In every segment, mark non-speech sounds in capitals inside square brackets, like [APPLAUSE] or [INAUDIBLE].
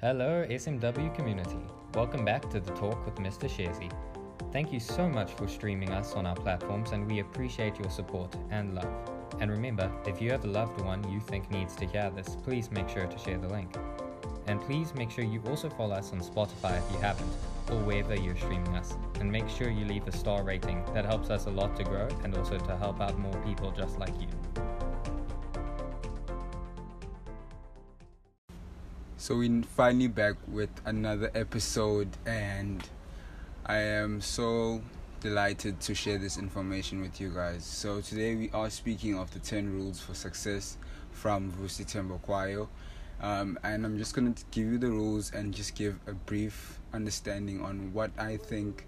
Hello, SMW community. Welcome back to the Talk with Mr. Shazy. Thank you so much for streaming us on our platforms, and we appreciate your support and love. And remember, if you have a loved one you think needs to hear this, please make sure to share the link. And please make sure you also follow us on Spotify if you haven't, or wherever you're streaming us. And make sure you leave a star rating. That helps us a lot to grow and also to help out more people just like you. So we're finally back with another episode, and I am so delighted to share this information with you guys. So today we are speaking of the 10 rules for success from Vusi Thembekwayo. Um, and I'm just to give you the rules and just give a brief understanding on what I think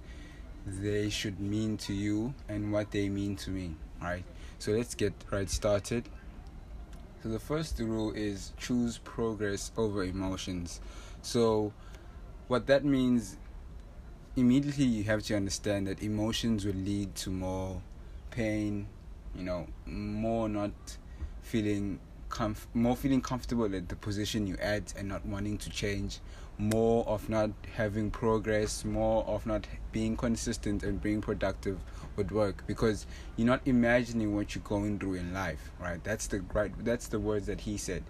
they should mean to you and what they mean to me. Alright, so let's get right started. So the first rule is choose progress over emotions. So what that means immediately you have to understand that emotions will lead to more pain, you know, more not feeling comf- more feeling comfortable at the position you are at and not wanting to change, more of not having progress, more of not being consistent and being productive with work because you're not imagining what you're going through in life, right? That's the right that's the words that he said.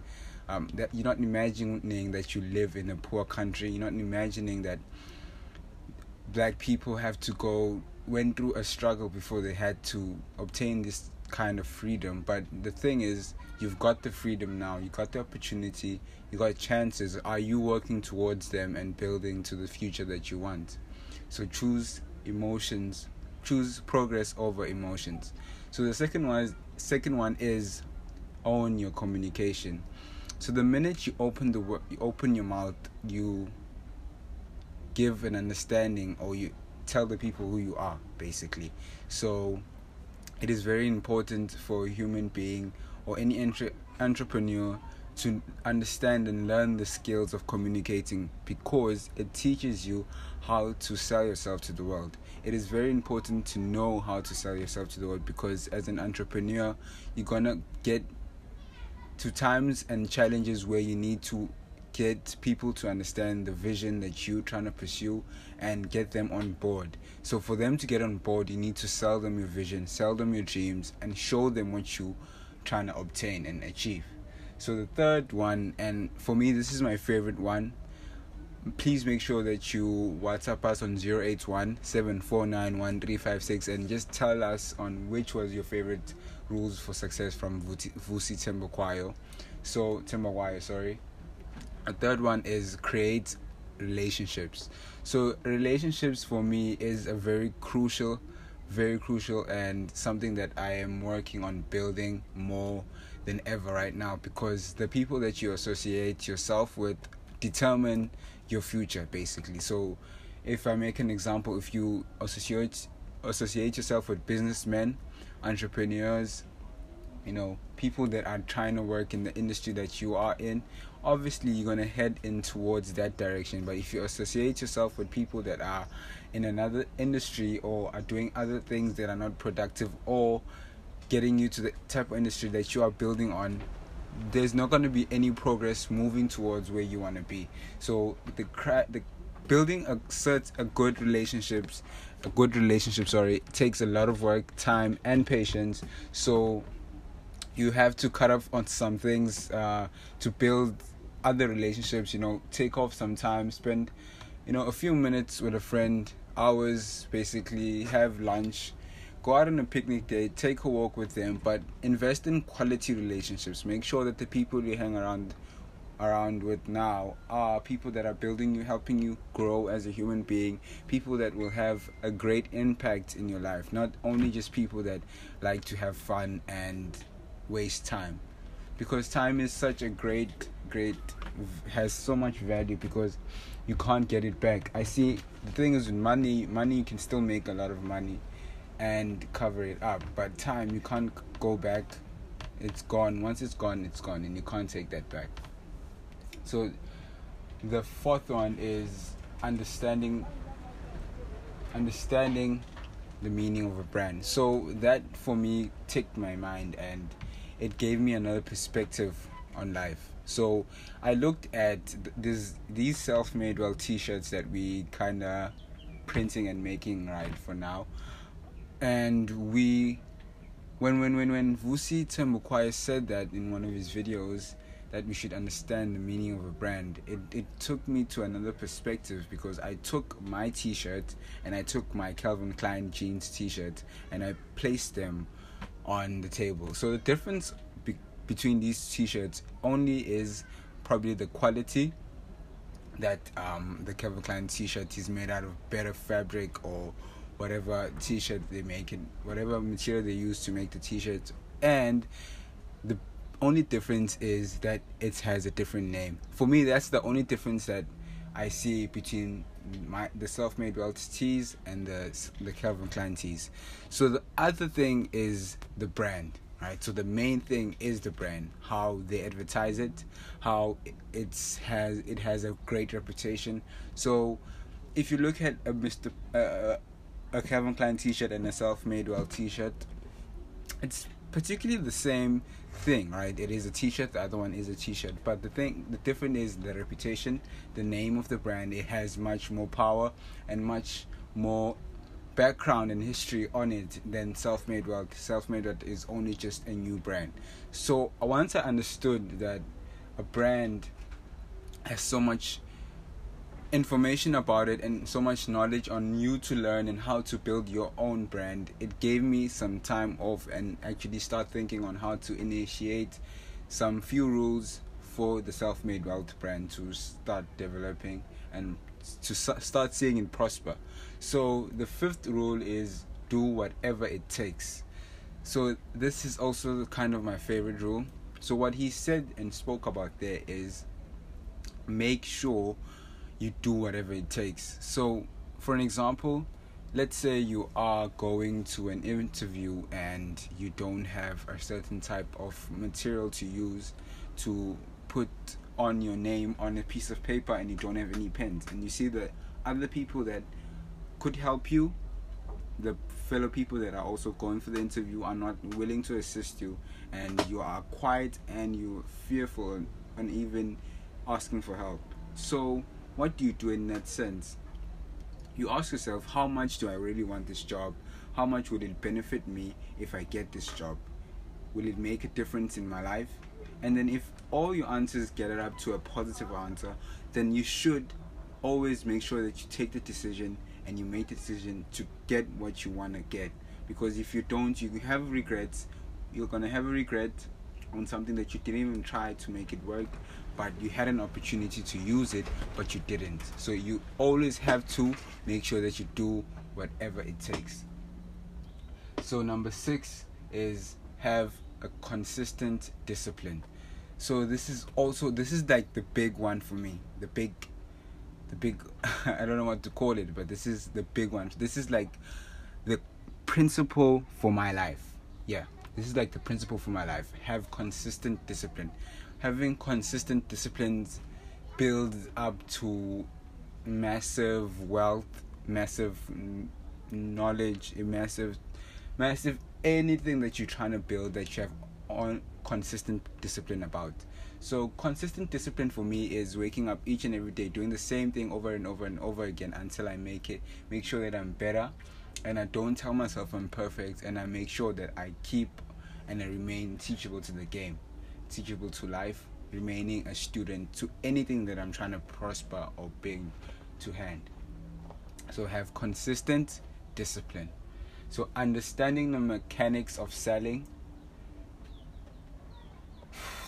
Um, that you're not imagining that you live in a poor country. You're not imagining that black people have to go went through a struggle before they had to obtain this kind of freedom. But the thing is, you've got the freedom now. You got the opportunity. You got chances. Are you working towards them and building to the future that you want? So choose emotions. Choose progress over emotions. So the second one, is, second one is own your communication. So the minute you open the you open your mouth, you give an understanding or you tell the people who you are basically. So it is very important for a human being or any entre- entrepreneur to understand and learn the skills of communicating because it teaches you how to sell yourself to the world. It is very important to know how to sell yourself to the world because as an entrepreneur, you're gonna get to times and challenges where you need to get people to understand the vision that you're trying to pursue and get them on board. So for them to get on board, you need to sell them your vision, sell them your dreams, and show them what you're trying to obtain and achieve. So the third one, and for me this is my favorite one. Please make sure that you WhatsApp us on 081 and just tell us on which was your favorite rules for success from Vusi Thembekwayo. So Thembekwayo, sorry. A third one is create relationships. So relationships for me is a very crucial, very crucial and something that I am working on building more than ever right now because the people that you associate yourself with determine your future basically. So if I make an example, if you associate associate yourself with businessmen, entrepreneurs, you know, people that are trying to work in the industry that you are in, obviously you're going to head in towards that direction. But if you associate yourself with people that are in another industry or are doing other things that are not productive or getting you to the type of industry that you are building on, there's not going to be any progress moving towards where you want to be. So the cra- the building a cert a good relationships a good relationship sorry takes a lot of work time and patience so you have to cut off on some things uh, to build other relationships you know take off some time spend you know a few minutes with a friend hours basically have lunch go out on a picnic date take a walk with them but invest in quality relationships make sure that the people you hang around around with now are people that are building you, helping you grow as a human being, people that will have a great impact in your life, not only just people that like to have fun and waste time. Because time is such a great, great, has so much value because you can't get it back. I see the thing is with money, money you can still make a lot of money and cover it up, but time you can't go back. It's gone. Once it's gone, it's gone, and you can't take that back. So the fourth one is understanding understanding the meaning of a brand. So that for me ticked my mind and it gave me another perspective on life. So I looked at th- this these self-made wealth t-shirts that we kind of printing and making right for now, and we when when when when Vusi Thembekwayo said that in one of his videos that we should understand the meaning of a brand, it it took me to another perspective because I took my t-shirt and I took my Calvin Klein jeans t-shirt and I placed them on the table. So the difference be- between these t-shirts only is probably the quality that um, the Calvin Klein t-shirt is made out of better fabric or whatever t-shirt they make it whatever material they use to make the t-shirt, and the only difference is that it has a different name for me that's the only difference that i see between my the self-made wealth tees and the the calvin klein tees so the other thing is the brand right? So the main thing is the brand how they advertise it how it's has it has a great reputation. So if you look at a mr uh, a Calvin Klein t-shirt and a self-made wealth t-shirt it's particularly the same thing right? It is a t-shirt the other one is a t-shirt. But the thing the difference is the reputation the name of the brand. It has much more power and much more background and history on it than self-made wealth self-made wealth is only just a new brand. So once i understood that a brand has so much information about it and so much knowledge on you to learn and how to build your own brand it gave me some time off and actually start thinking on how to initiate some few rules for the self-made wealth brand to start developing and to start seeing it prosper. So the fifth rule is do whatever it takes. So this is also kind of my favorite rule. So what he said and spoke about there is make sure you do whatever it takes. So, for an example, let's say you are going to an interview and you don't have a certain type of material to use to put on your name on a piece of paper and you don't have any pens and you see that other people that could help you the fellow people that are also going for the interview are not willing to assist you and you are quiet and you're fearful and even asking for help so what do you do in that sense? You ask yourself, how much do I really want this job? How much would it benefit me if I get this job? Will it make a difference in my life? And then, if all your answers get it up to a positive answer, then you should always make sure that you take the decision and you make the decision to get what you want to get. Because if you don't, you have regrets. You're gonna have a regret on something that you didn't even try to make it work but you had an opportunity to use it but you didn't. So you always have to make sure that you do whatever it takes. So number 6 is have a consistent discipline. So this is also this is like the big one for me. The big the big [LAUGHS] i don't know what to call it but this is the big one. This is like the principle for my life. Yeah this is like the principle for my life. Have consistent discipline having consistent disciplines builds up to massive wealth massive knowledge massive massive anything that you're trying to build that you have on consistent discipline about. So consistent discipline for me is waking up each and every day doing the same thing over and over and over again until i make it make sure that i'm better and i don't tell myself i'm perfect and i make sure that i keep and I remain teachable to the game, teachable to life, remaining a student to anything that I'm trying to prosper or bring to hand. So have consistent discipline. So understanding the mechanics of selling.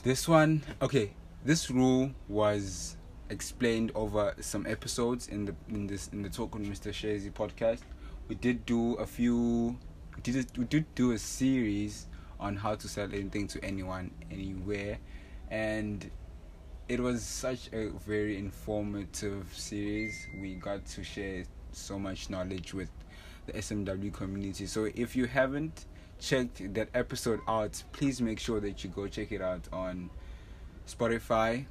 This one, okay, this rule was explained over some episodes in the in this in the Talk with Mr. Shazy podcast. We did do a few did we did do a series on how to sell anything to anyone anywhere. And it was such a very informative series. We got to share so much knowledge with the smw community. So if you haven't checked that episode out please make sure that you go check it out on spotify.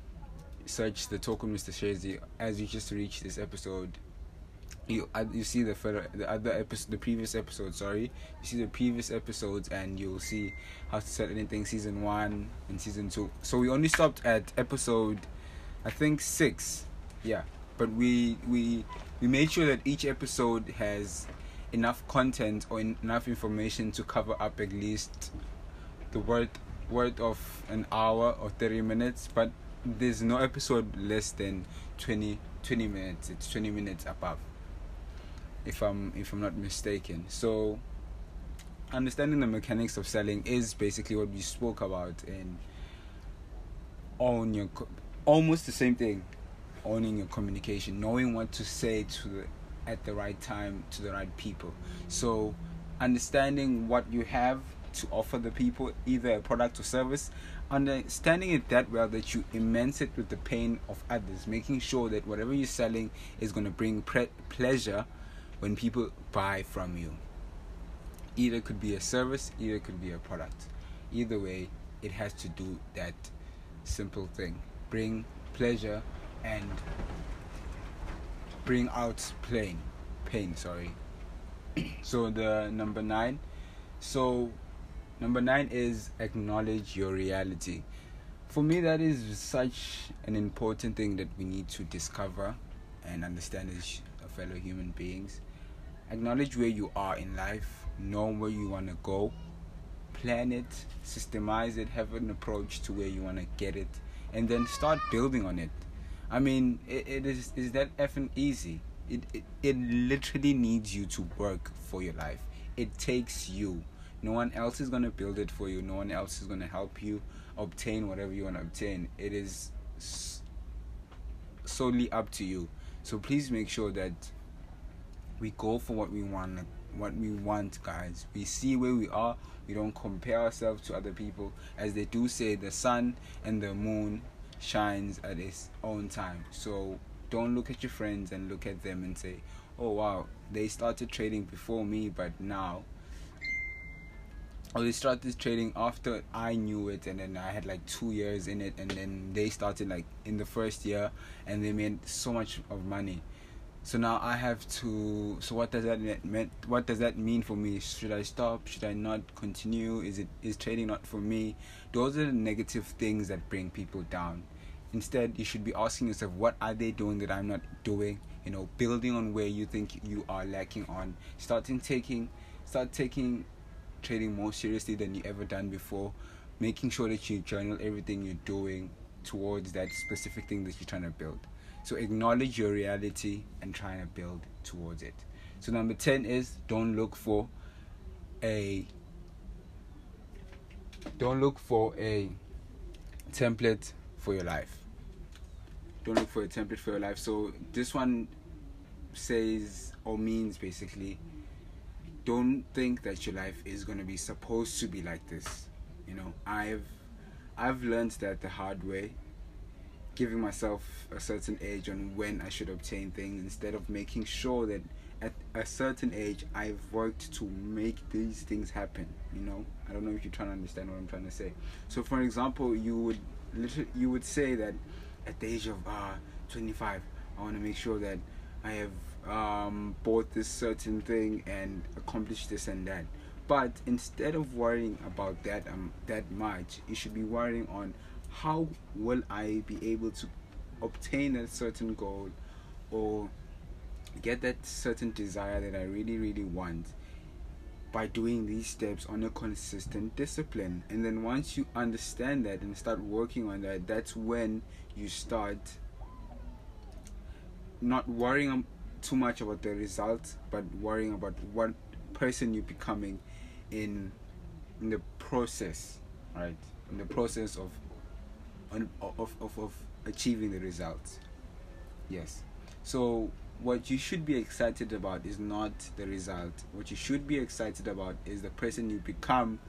Search the talk mr shazy. As you just reach this episode you uh, you see the further, the other episode the previous episode sorry. You see the previous episodes and you'll see how to set anything season one and season two. So we only stopped at episode i think six. Yeah but we we we made sure that each episode has enough content or enough information to cover up at least the worth worth of an hour or 30 minutes but there's no episode less than 20 20 minutes. It's 20 minutes above if I'm if I'm not mistaken. So understanding the mechanics of selling is basically what we spoke about in own your almost the same thing owning your communication knowing what to say to the at the right time to the right people so understanding what you have to offer the people either a product or service understanding it that well that you immense it with the pain of others making sure that whatever you're selling is going to bring pre- pleasure when people buy from you. Either could be a service, either could be a product. Either way, it has to do that simple thing. Bring pleasure and bring out pain. Pain, sorry. [CLEARS THROAT] so the number nine. So number nine is acknowledge your reality. For me, that is such an important thing that we need to discover and understand as fellow human beings acknowledge where you are in life, know where you want to go, plan it, systemize it, have an approach to where you want to get it, and then start building on it. I mean, it, it is is that effing easy. It, it it literally needs you to work for your life. It takes you. No one else is gonna build it for you. No one else is gonna help you obtain whatever you want to obtain. It is solely up to you. So please make sure that we go for what we want what we want guys. We see where we are. We don't compare ourselves to other people. As they do say the sun and the moon shines at its own time. So don't look at your friends and look at them and say oh wow they started trading before me but now. Or they started trading after I knew it and then I had like two years in it and then they started like in the first year and they made so much of money so now I have to. So what does that mean? What does that mean for me? Should I stop? Should I not continue? Is it is trading not for me? Those are the negative things that bring people down. Instead, you should be asking yourself, what are they doing that I'm not doing? You know, building on where you think you are lacking on. Starting taking, start taking trading more seriously than you ever done before. Making sure that you journal everything you're doing towards that specific thing that you're trying to build. So acknowledge your reality and try to build towards it. So number 10 is don't look for a don't look for a template for your life. Don't look for a template for your life. So this one says or means basically don't think that your life is going to be supposed to be like this. You know, I've I've learned that the hard way giving myself a certain age on when I should obtain things instead of making sure that at a certain age I've worked to make these things happen. You know, I don't know if you're trying to understand what I'm trying to say. So, for example, you would you would say that at the age of uh, 25, I want to make sure that I have um, bought this certain thing and accomplished this and that. But instead of worrying about that um, that much, you should be worrying on how will I be able to obtain a certain goal or get that certain desire that I really, really want by doing these steps on a consistent discipline. And then once you understand that and start working on that, that's when you start not worrying um, too much about the results, but worrying about what person you're becoming in in the process, right? In the process of on, of, of, of achieving the results. Yes. So what you should be excited about is not the result. What you should be excited about is the person you become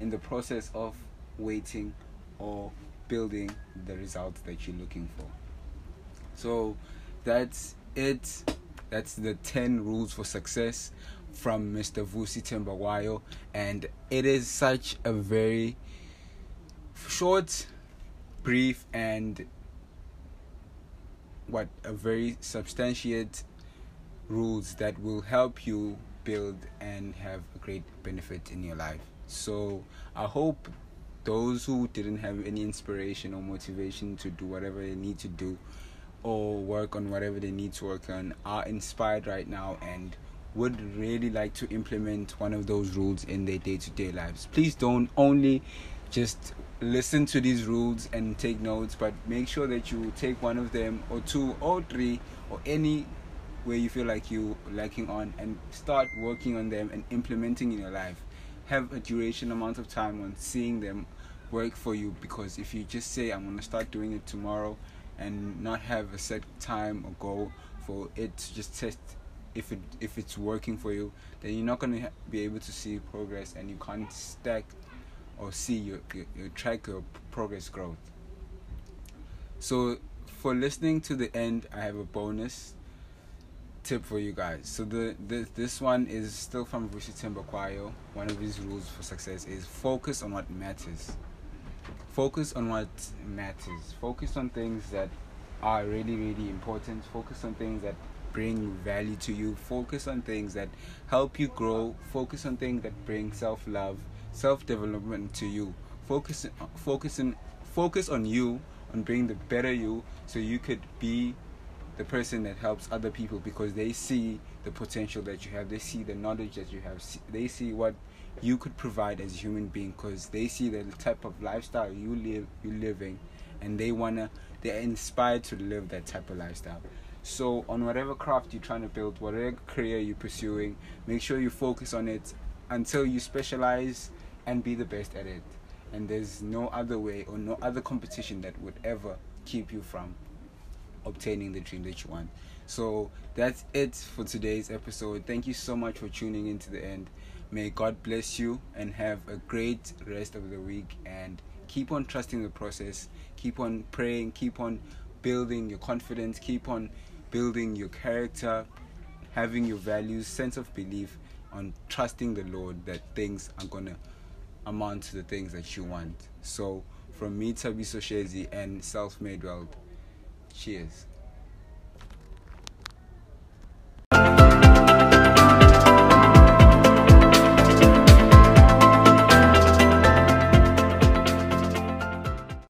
in the process of waiting or building the results that you're looking for. So that's it. That's the 10 rules for success from Mr. Vusi Thembekwayo. And it is such a very short brief and what a very substantiate rules that will help you build and have a great benefit in your life. So I hope those who didn't have any inspiration or motivation to do whatever they need to do or work on whatever they need to work on are inspired right now and would really like to implement one of those rules in their day-to-day lives. Please don't only just listen to these rules and take notes, but make sure that you take one of them or two or three or any where you feel like you lacking on and start working on them and implementing in your life. Have a duration amount of time on seeing them work for you because if you just say I'm gonna start doing it tomorrow and not have a set time or goal for it to just test if it if it's working for you, then you're not gonna be able to see progress and you can't stack or see your, your, your track your progress growth. So for listening to the end, I have a bonus tip for you guys. So the, the this one is still from Vusi Thembekwayo. One of his rules for success is focus on what matters. Focus on what matters. Focus on things that are really really important. Focus on things that bring value to you. Focus on things that help you grow. Focus on things that bring self love, self development to you. Focus focus on focus on you, on being the better you, so you could be the person that helps other people because they see the potential that you have. They see the knowledge that you have. They see what you could provide as a human being because they see the type of lifestyle you live you living and they wanna they're inspired to live that type of lifestyle. So on whatever craft you're trying to build whatever career you're pursuing make sure you focus on it until you specialize and be the best at it and there's no other way or no other competition that would ever keep you from obtaining the dream that you want. So that's it for today's episode. Thank you so much for tuning in to the end. May God bless you and have a great rest of the week and keep on trusting the process. Keep on praying, keep on building your confidence, keep on building your character, having your values, sense of belief on trusting the Lord that things are gonna amount to the things that you want. So from me Tabiso Shezi and Self Made Wealth Cheers.